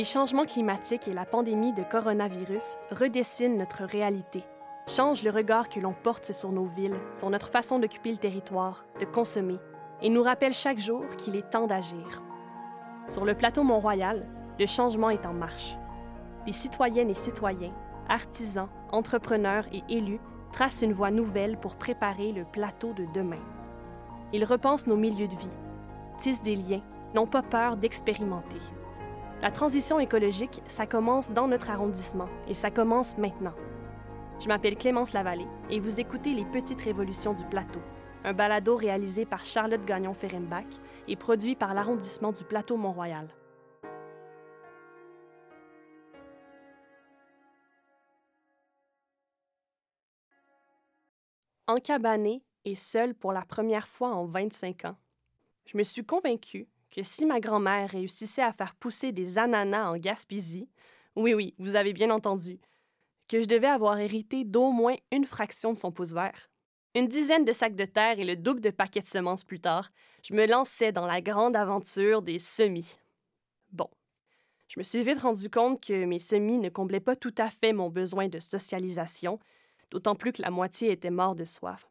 Les changements climatiques et la pandémie de coronavirus redessinent notre réalité, changent le regard que l'on porte sur nos villes, sur notre façon d'occuper le territoire, de consommer, et nous rappellent chaque jour qu'il est temps d'agir. Sur le plateau Mont-Royal, le changement est en marche. Les citoyennes et citoyens, artisans, entrepreneurs et élus tracent une voie nouvelle pour préparer le plateau de demain. Ils repensent nos milieux de vie, tissent des liens, n'ont pas peur d'expérimenter. La transition écologique, ça commence dans notre arrondissement et ça commence maintenant. Je m'appelle Clémence Lavallée et vous écoutez Les Petites Révolutions du Plateau, un balado réalisé par Charlotte Gagnon-Ferenbach et produit par l'arrondissement du Plateau Mont-Royal. Encabanée et seule pour la première fois en 25 ans, je me suis convaincue que si ma grand-mère réussissait à faire pousser des ananas en Gaspésie, oui, oui, vous avez bien entendu, que je devais avoir hérité d'au moins une fraction de son pouce vert. Une dizaine de sacs de terre et le double de paquets de semences plus tard, je me lançais dans la grande aventure des semis. Bon, je me suis vite rendu compte que mes semis ne comblaient pas tout à fait mon besoin de socialisation, d'autant plus que la moitié était mort de soif.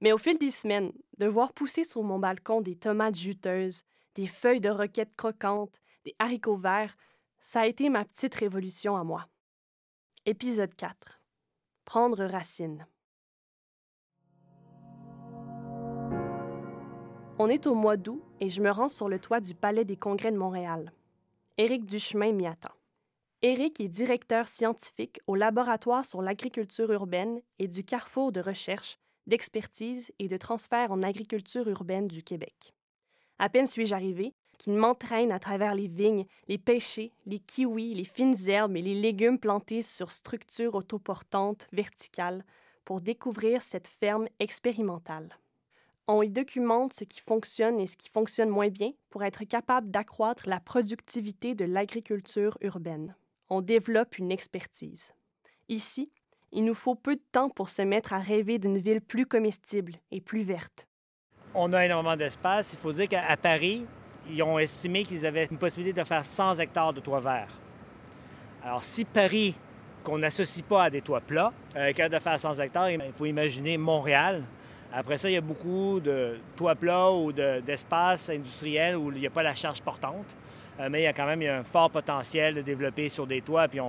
Mais au fil des semaines, de voir pousser sur mon balcon des tomates juteuses, des feuilles de roquettes croquantes, des haricots verts, ça a été ma petite révolution à moi. Épisode 4. Prendre racine. On est au mois d'août et je me rends sur le toit du Palais des Congrès de Montréal. Éric Duchemin m'y attend. Éric est directeur scientifique au laboratoire sur l'agriculture urbaine et du carrefour de recherche, d'expertise et de transfert en agriculture urbaine du Québec. À peine suis-je arrivé qu'il m'entraîne à travers les vignes, les pêchers, les kiwis, les fines herbes et les légumes plantés sur structures autoportantes verticales pour découvrir cette ferme expérimentale. On y documente ce qui fonctionne et ce qui fonctionne moins bien pour être capable d'accroître la productivité de l'agriculture urbaine. On développe une expertise. Ici, il nous faut peu de temps pour se mettre à rêver d'une ville plus comestible et plus verte on a énormément d'espace. Il faut dire qu'à Paris, ils ont estimé qu'ils avaient une possibilité de faire 100 hectares de toits verts. Alors, si Paris, qu'on n'associe pas à des toits plats, euh, est capable de faire 100 hectares, il faut imaginer Montréal. Après ça, il y a beaucoup de toits plats ou d'espaces industriels où il n'y a pas la charge portante. Euh, mais il y a quand même un fort potentiel de développer sur des toits. Puis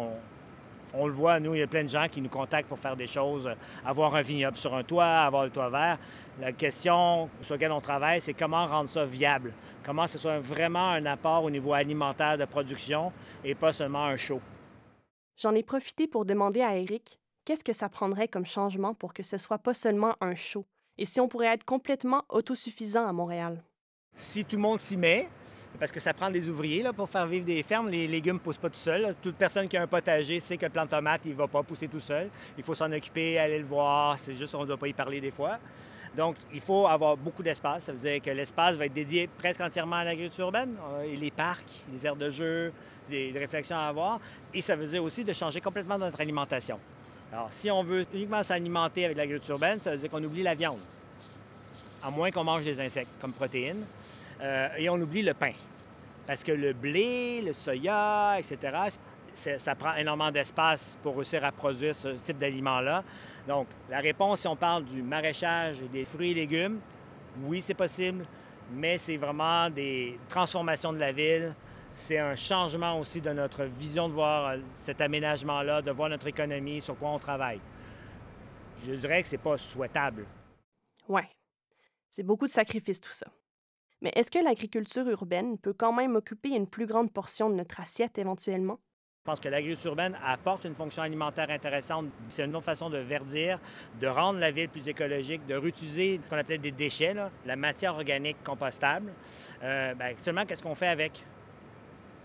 on le voit, nous, il y a plein de gens qui nous contactent pour faire des choses, avoir un vignoble sur un toit, avoir le toit vert. La question sur laquelle on travaille, c'est comment rendre ça viable, comment ce soit vraiment un apport au niveau alimentaire de production et pas seulement un show? J'en ai profité pour demander à Eric qu'est-ce que ça prendrait comme changement pour que ce soit pas seulement un show? Et si on pourrait être complètement autosuffisant à Montréal? Si tout le monde s'y met, parce que ça prend des ouvriers là, pour faire vivre des fermes. Les légumes ne poussent pas tout seuls. Toute personne qui a un potager sait que le plant de tomate, il ne va pas pousser tout seul. Il faut s'en occuper, aller le voir. C'est juste qu'on ne doit pas y parler des fois. Donc, il faut avoir beaucoup d'espace. Ça veut dire que l'espace va être dédié presque entièrement à l'agriculture urbaine, euh, et les parcs, les aires de jeu, des, réflexions à avoir. Et ça veut dire aussi de changer complètement notre alimentation. Alors, si on veut uniquement s'alimenter avec l'agriculture urbaine, ça veut dire qu'on oublie la viande, à moins qu'on mange des insectes comme protéines. Euh, et on oublie le pain. Parce que le blé, le soya, etc., ça prend énormément d'espace pour réussir à produire ce type d'aliments-là. Donc, la réponse, si on parle du maraîchage et des fruits et légumes, oui, c'est possible, mais c'est vraiment des transformations de la ville. C'est un changement aussi de notre vision de voir euh, cet aménagement-là, de voir notre économie, sur quoi on travaille. Je dirais que c'est pas souhaitable. Oui. C'est beaucoup de sacrifices, tout ça. Mais est-ce que l'agriculture urbaine peut quand même occuper une plus grande portion de notre assiette éventuellement? Je pense que l'agriculture urbaine apporte une fonction alimentaire intéressante. C'est une autre façon de verdir, de rendre la ville plus écologique, de réutiliser ce qu'on appelle des déchets, la matière organique compostable. Euh, ben, actuellement, qu'est-ce qu'on fait avec?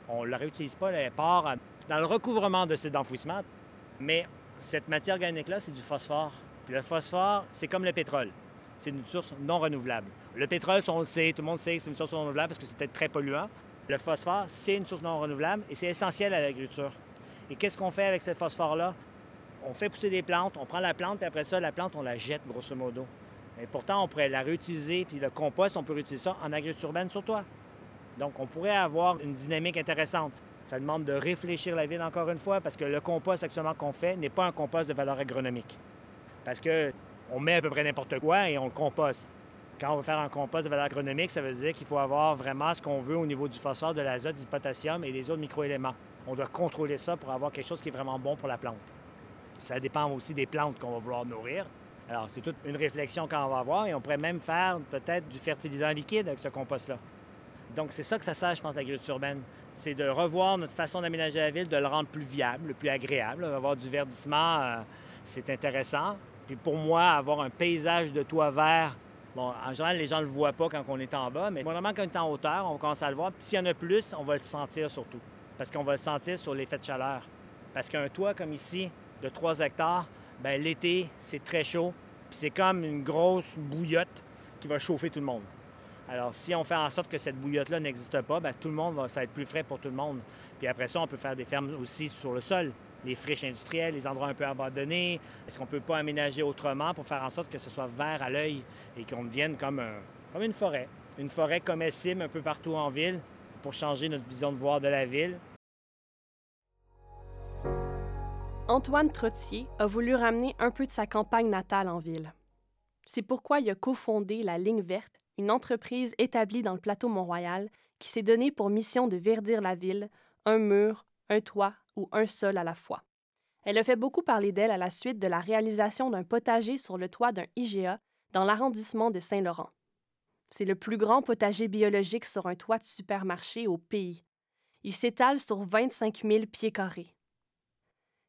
On ne la réutilise pas, elle part dans le recouvrement de ces enfouissements. Mais cette matière organique-là, c'est du phosphore. Puis le phosphore, c'est comme le pétrole c'est une source non renouvelable. Le pétrole, on le sait, tout le monde sait que c'est une source non renouvelable parce que c'est peut-être très polluant. Le phosphore, c'est une source non renouvelable et c'est essentiel à l'agriculture. Et qu'est-ce qu'on fait avec ce phosphore-là? On fait pousser des plantes, on prend la plante et après ça, la plante, on la jette, grosso modo. Et pourtant, on pourrait la réutiliser, puis le compost, on peut réutiliser ça en agriculture urbaine sur toi. Donc, on pourrait avoir une dynamique intéressante. Ça demande de réfléchir la ville encore une fois parce que le compost actuellement qu'on fait n'est pas un compost de valeur agronomique. Parce que on met à peu près n'importe quoi et on le composte. Quand on veut faire un compost de valeur agronomique, ça veut dire qu'il faut avoir vraiment ce qu'on veut au niveau du phosphore, de l'azote, du potassium et des autres microéléments. On doit contrôler ça pour avoir quelque chose qui est vraiment bon pour la plante. Ça dépend aussi des plantes qu'on va vouloir nourrir. Alors, c'est toute une réflexion qu'on va avoir et on pourrait même faire peut-être du fertilisant liquide avec ce compost-là. Donc, c'est ça que ça sert, je pense, l'agriculture urbaine. C'est de revoir notre façon d'aménager la ville, de le rendre plus viable, plus agréable. Avoir du verdissement, euh, c'est intéressant. Pour moi, avoir un paysage de toit vert, bon, en général, les gens ne le voient pas quand on est en bas, mais vraiment quand on est en hauteur, on commence à le voir. Puis s'il y en a plus, on va le sentir surtout. Parce qu'on va le sentir sur l'effet de chaleur. Parce qu'un toit comme ici, de 3 hectares, ben l'été, c'est très chaud. Puis c'est comme une grosse bouillotte qui va chauffer tout le monde. Alors, si on fait en sorte que cette bouillotte-là n'existe pas, bien, tout le monde va, ça va être plus frais pour tout le monde. Puis après ça, on peut faire des fermes aussi sur le sol, les friches industrielles, les endroits un peu abandonnés. Est-ce qu'on ne peut pas aménager autrement pour faire en sorte que ce soit vert à l'œil et qu'on devienne comme, comme une forêt? Une forêt comestible un peu partout en ville pour changer notre vision de voir de la ville. Antoine Trottier a voulu ramener un peu de sa campagne natale en ville. C'est pourquoi il a cofondé la Ligne verte, une entreprise établie dans le plateau Mont-Royal qui s'est donnée pour mission de verdir la ville, un mur, un toit ou un sol à la fois. Elle a fait beaucoup parler d'elle à la suite de la réalisation d'un potager sur le toit d'un IGA dans l'arrondissement de Saint-Laurent. C'est le plus grand potager biologique sur un toit de supermarché au pays. Il s'étale sur 25 000 pieds carrés.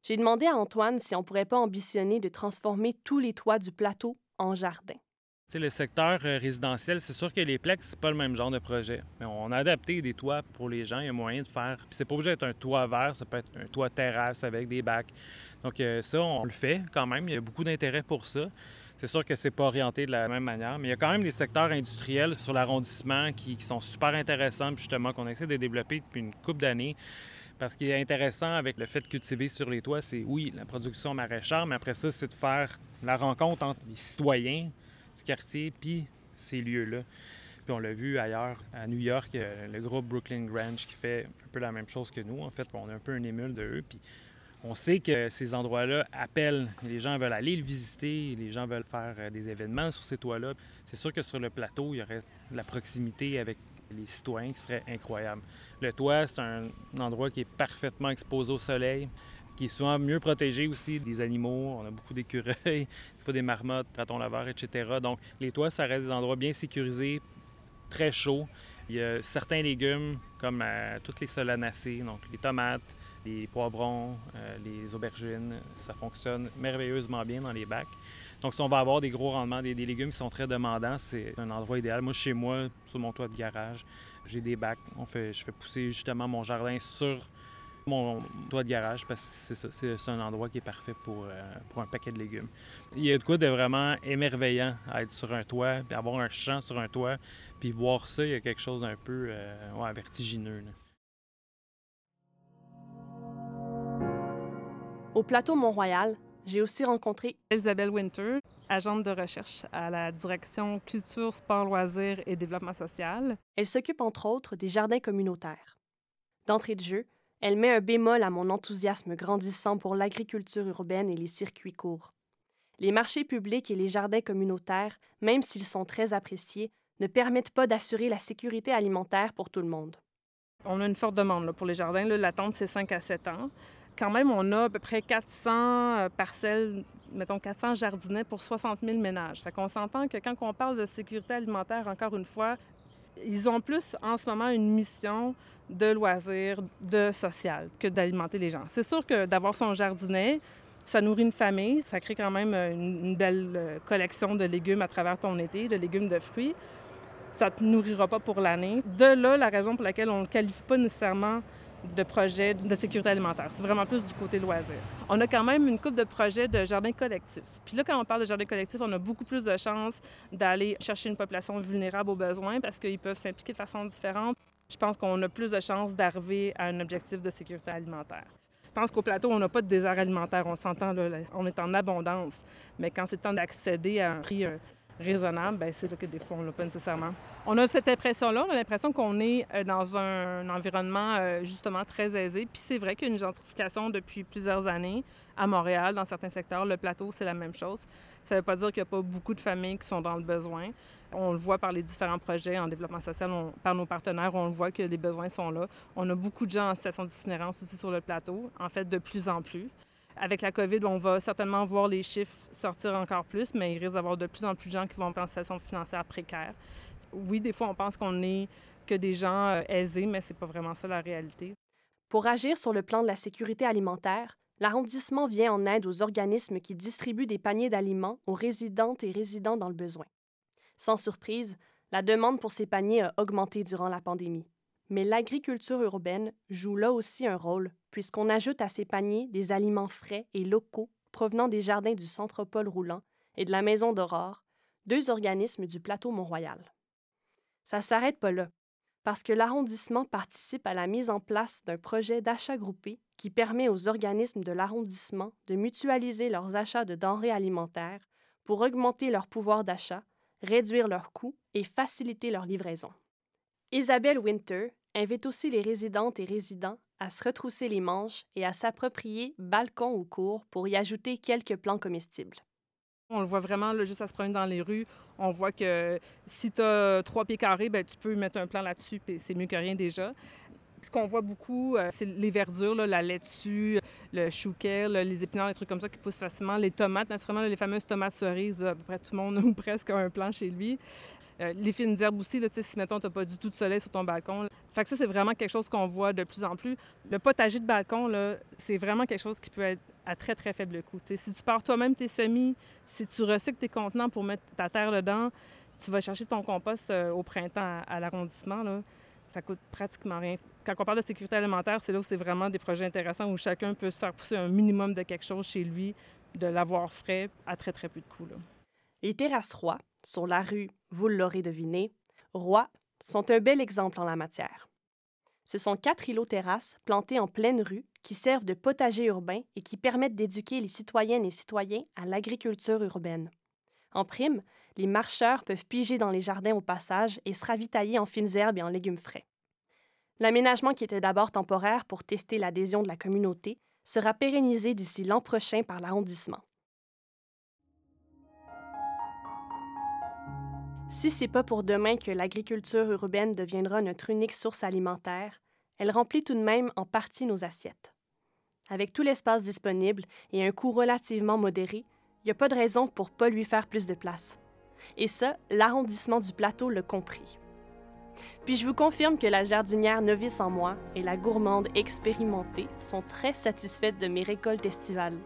J'ai demandé à Antoine si on pourrait pas ambitionner de transformer tous les toits du plateau en jardin. Le secteur euh, résidentiel, c'est sûr que les plex, c'est pas le même genre de projet. Mais on a adapté des toits pour les gens. Il y a moyen de faire. Puis c'est pas obligé d'être un toit vert, ça peut être un toit terrasse avec des bacs. Donc euh, ça, on le fait quand même. Il y a beaucoup d'intérêt pour ça. C'est sûr que c'est pas orienté de la même manière, mais il y a quand même des secteurs industriels sur l'arrondissement qui, qui, sont super intéressants, justement, qu'on essaie de développer depuis une couple d'années. Parce qu'il est intéressant avec le fait de cultiver sur les toits, c'est oui, la production maraîchère, mais après ça, c'est de faire la rencontre entre les citoyens du quartier puis ces lieux-là. Puis on l'a vu ailleurs, à New York, le groupe Brooklyn Grange qui fait un peu la même chose que nous. En fait, on est un peu un émule de eux. Puis on sait que ces endroits-là appellent. Les gens veulent aller le visiter, les gens veulent faire euh, des événements sur ces toits-là. C'est sûr que sur le plateau, il y aurait la proximité avec les citoyens qui serait incroyable. Le toit, c'est un endroit qui est parfaitement exposé au soleil, souvent mieux protégé aussi des animaux. On a beaucoup d'écureuils, des fois des marmottes, ratons laveurs, etc. Donc, les toits, ça reste des endroits bien sécurisés, très chauds. Il y a certains légumes, comme euh, toutes les solanacées, donc les tomates, les poivrons, euh, les aubergines, ça fonctionne merveilleusement bien dans les bacs. Donc, si on va avoir des gros rendements, des, des légumes qui sont très demandants, c'est un endroit idéal. Moi, chez moi, sur mon toit de garage, j'ai des bacs. On fait, je fais pousser justement mon jardin sur mon toit de garage parce que c'est ça, c'est un endroit qui est parfait pour, euh, pour un paquet de légumes. Il y a de quoi de vraiment émerveillant à être sur un toit, puis avoir un champ sur un toit, puis voir ça, il y a quelque chose d'un peu euh, ouais, vertigineux. Là. Au plateau Mont-Royal, j'ai aussi rencontré Isabelle Winter, agente de recherche à la direction culture, sport, loisirs et développement social. Elle s'occupe entre autres des jardins communautaires. D'entrée de jeu, elle met un bémol à mon enthousiasme grandissant pour l'agriculture urbaine et les circuits courts. Les marchés publics et les jardins communautaires, même s'ils sont très appréciés, ne permettent pas d'assurer la sécurité alimentaire pour tout le monde. On a une forte demande là, pour les jardins. L'attente, c'est 5 à 7 ans. Quand même, on a à peu près 400 euh, parcelles, mettons 400 jardinets pour 60 000 ménages. Fait qu'on s'entend que quand on parle de sécurité alimentaire, encore une fois, ils ont plus en ce moment une mission de loisirs, de social, que d'alimenter les gens. C'est sûr que d'avoir son jardinet, ça nourrit une famille, ça crée quand même une, belle euh, collection de légumes à travers ton été, de légumes, de fruits. Ça ne te nourrira pas pour l'année. De là, la raison pour laquelle on ne qualifie pas nécessairement de projets de sécurité alimentaire. C'est vraiment plus du côté loisir. On a quand même une coupe de projets de jardins collectifs. Puis là, quand on parle de jardins collectifs, on a beaucoup plus de chances d'aller chercher une population vulnérable aux besoins parce qu'ils peuvent s'impliquer de façon différente. Je pense qu'on a plus de chances d'arriver à un objectif de sécurité alimentaire. Je pense qu'au plateau, on n'a pas de désert alimentaire. On s'entend, on est en abondance. Mais quand c'est temps d'accéder à un prix euh, raisonnable, ben c'est là que des fois, on l'a pas nécessairement. On a cette impression-là, on a l'impression qu'on est euh, dans un, environnement euh, justement très aisé. Puis c'est vrai qu'il y a une gentrification depuis plusieurs années à Montréal, dans certains secteurs. Le plateau, c'est la même chose. Ça ne veut pas dire qu'il n'y a pas beaucoup de familles qui sont dans le besoin. On le voit par les différents projets en développement social, par nos partenaires, on le voit que les besoins sont là. On a beaucoup de gens en situation d'itinérance aussi sur le plateau, en fait, de plus en plus. Avec la COVID, on va certainement voir les chiffres sortir encore plus, mais il risque d'avoir de plus en plus de gens qui vont en situation financière précaire. Oui, des fois, on pense qu'on n'est que des gens euh, aisés, mais c'est pas vraiment ça la réalité. Pour agir sur le plan de la sécurité alimentaire, l'arrondissement vient en aide aux organismes qui distribuent des paniers d'aliments aux résidentes et résidents dans le besoin. Sans surprise, la demande pour ces paniers a augmenté durant la pandémie. Mais l'agriculture urbaine joue là aussi un rôle, puisqu'on ajoute à ces paniers des aliments frais et locaux provenant des jardins du Centre-Paul roulant et de la Maison d'Aurore, deux organismes du plateau Mont-Royal. Ça s'arrête pas là, parce que l'arrondissement participe à la mise en place d'un projet d'achat groupé qui permet aux organismes de l'arrondissement de mutualiser leurs achats de denrées alimentaires pour augmenter leur pouvoir d'achat, réduire leurs coûts et faciliter leur livraison. Isabelle Winter invite aussi les résidentes et résidents à se retrousser les manches et à s'approprier balcon ou cours pour y ajouter quelques plants comestibles. On le voit vraiment là, juste à se promener dans les rues. On voit que si tu as trois pieds carrés, ben, tu peux mettre un plant là-dessus, et c'est mieux que rien déjà. Ce qu'on voit beaucoup, euh, c'est les verdures, la laitue, le chouquet, les épinards, les trucs comme ça qui poussent facilement. Les tomates, naturellement, les fameuses tomates cerises, à peu près tout le monde ou presque a un plant chez lui. Euh, les fines herbes aussi, si mettons, tu n'as pas du tout de soleil sur ton balcon. Fait que ça, c'est vraiment quelque chose qu'on voit de plus en plus. Le potager de balcon, c'est vraiment quelque chose qui peut être à très, très faible coût. si tu pars toi-même tes semis, si tu recycles tes contenants pour mettre ta terre dedans, tu vas chercher ton compost euh, au printemps à, l'arrondissement, ça coûte pratiquement rien. Quand on parle de sécurité alimentaire, c'est là où c'est vraiment des projets intéressants où chacun peut se faire pousser un minimum de quelque chose chez lui, de l'avoir frais à très, très peu de coûts. Les terrasses rois, sur la rue, vous l'aurez deviné, Roy, sont un bel exemple en la matière. Ce sont quatre îlots terrasses plantés en pleine rue qui servent de potager urbain et qui permettent d'éduquer les citoyennes et citoyens à l'agriculture urbaine. En prime, les marcheurs peuvent piger dans les jardins au passage et se ravitailler en fines herbes et en légumes frais. L'aménagement qui était d'abord temporaire pour tester l'adhésion de la communauté sera pérennisé d'ici l'an prochain par l'arrondissement. Si c'est pas pour demain que l'agriculture urbaine deviendra notre unique source alimentaire, elle remplit tout de même en partie nos assiettes. Avec tout l'espace disponible et un coût relativement modéré, il n'y a pas de raison pour pas lui faire plus de place. Et ça, l'arrondissement du plateau l'a compris. Puis je vous confirme que la jardinière novice en moi et la gourmande expérimentée sont très satisfaites de mes récoltes estivales.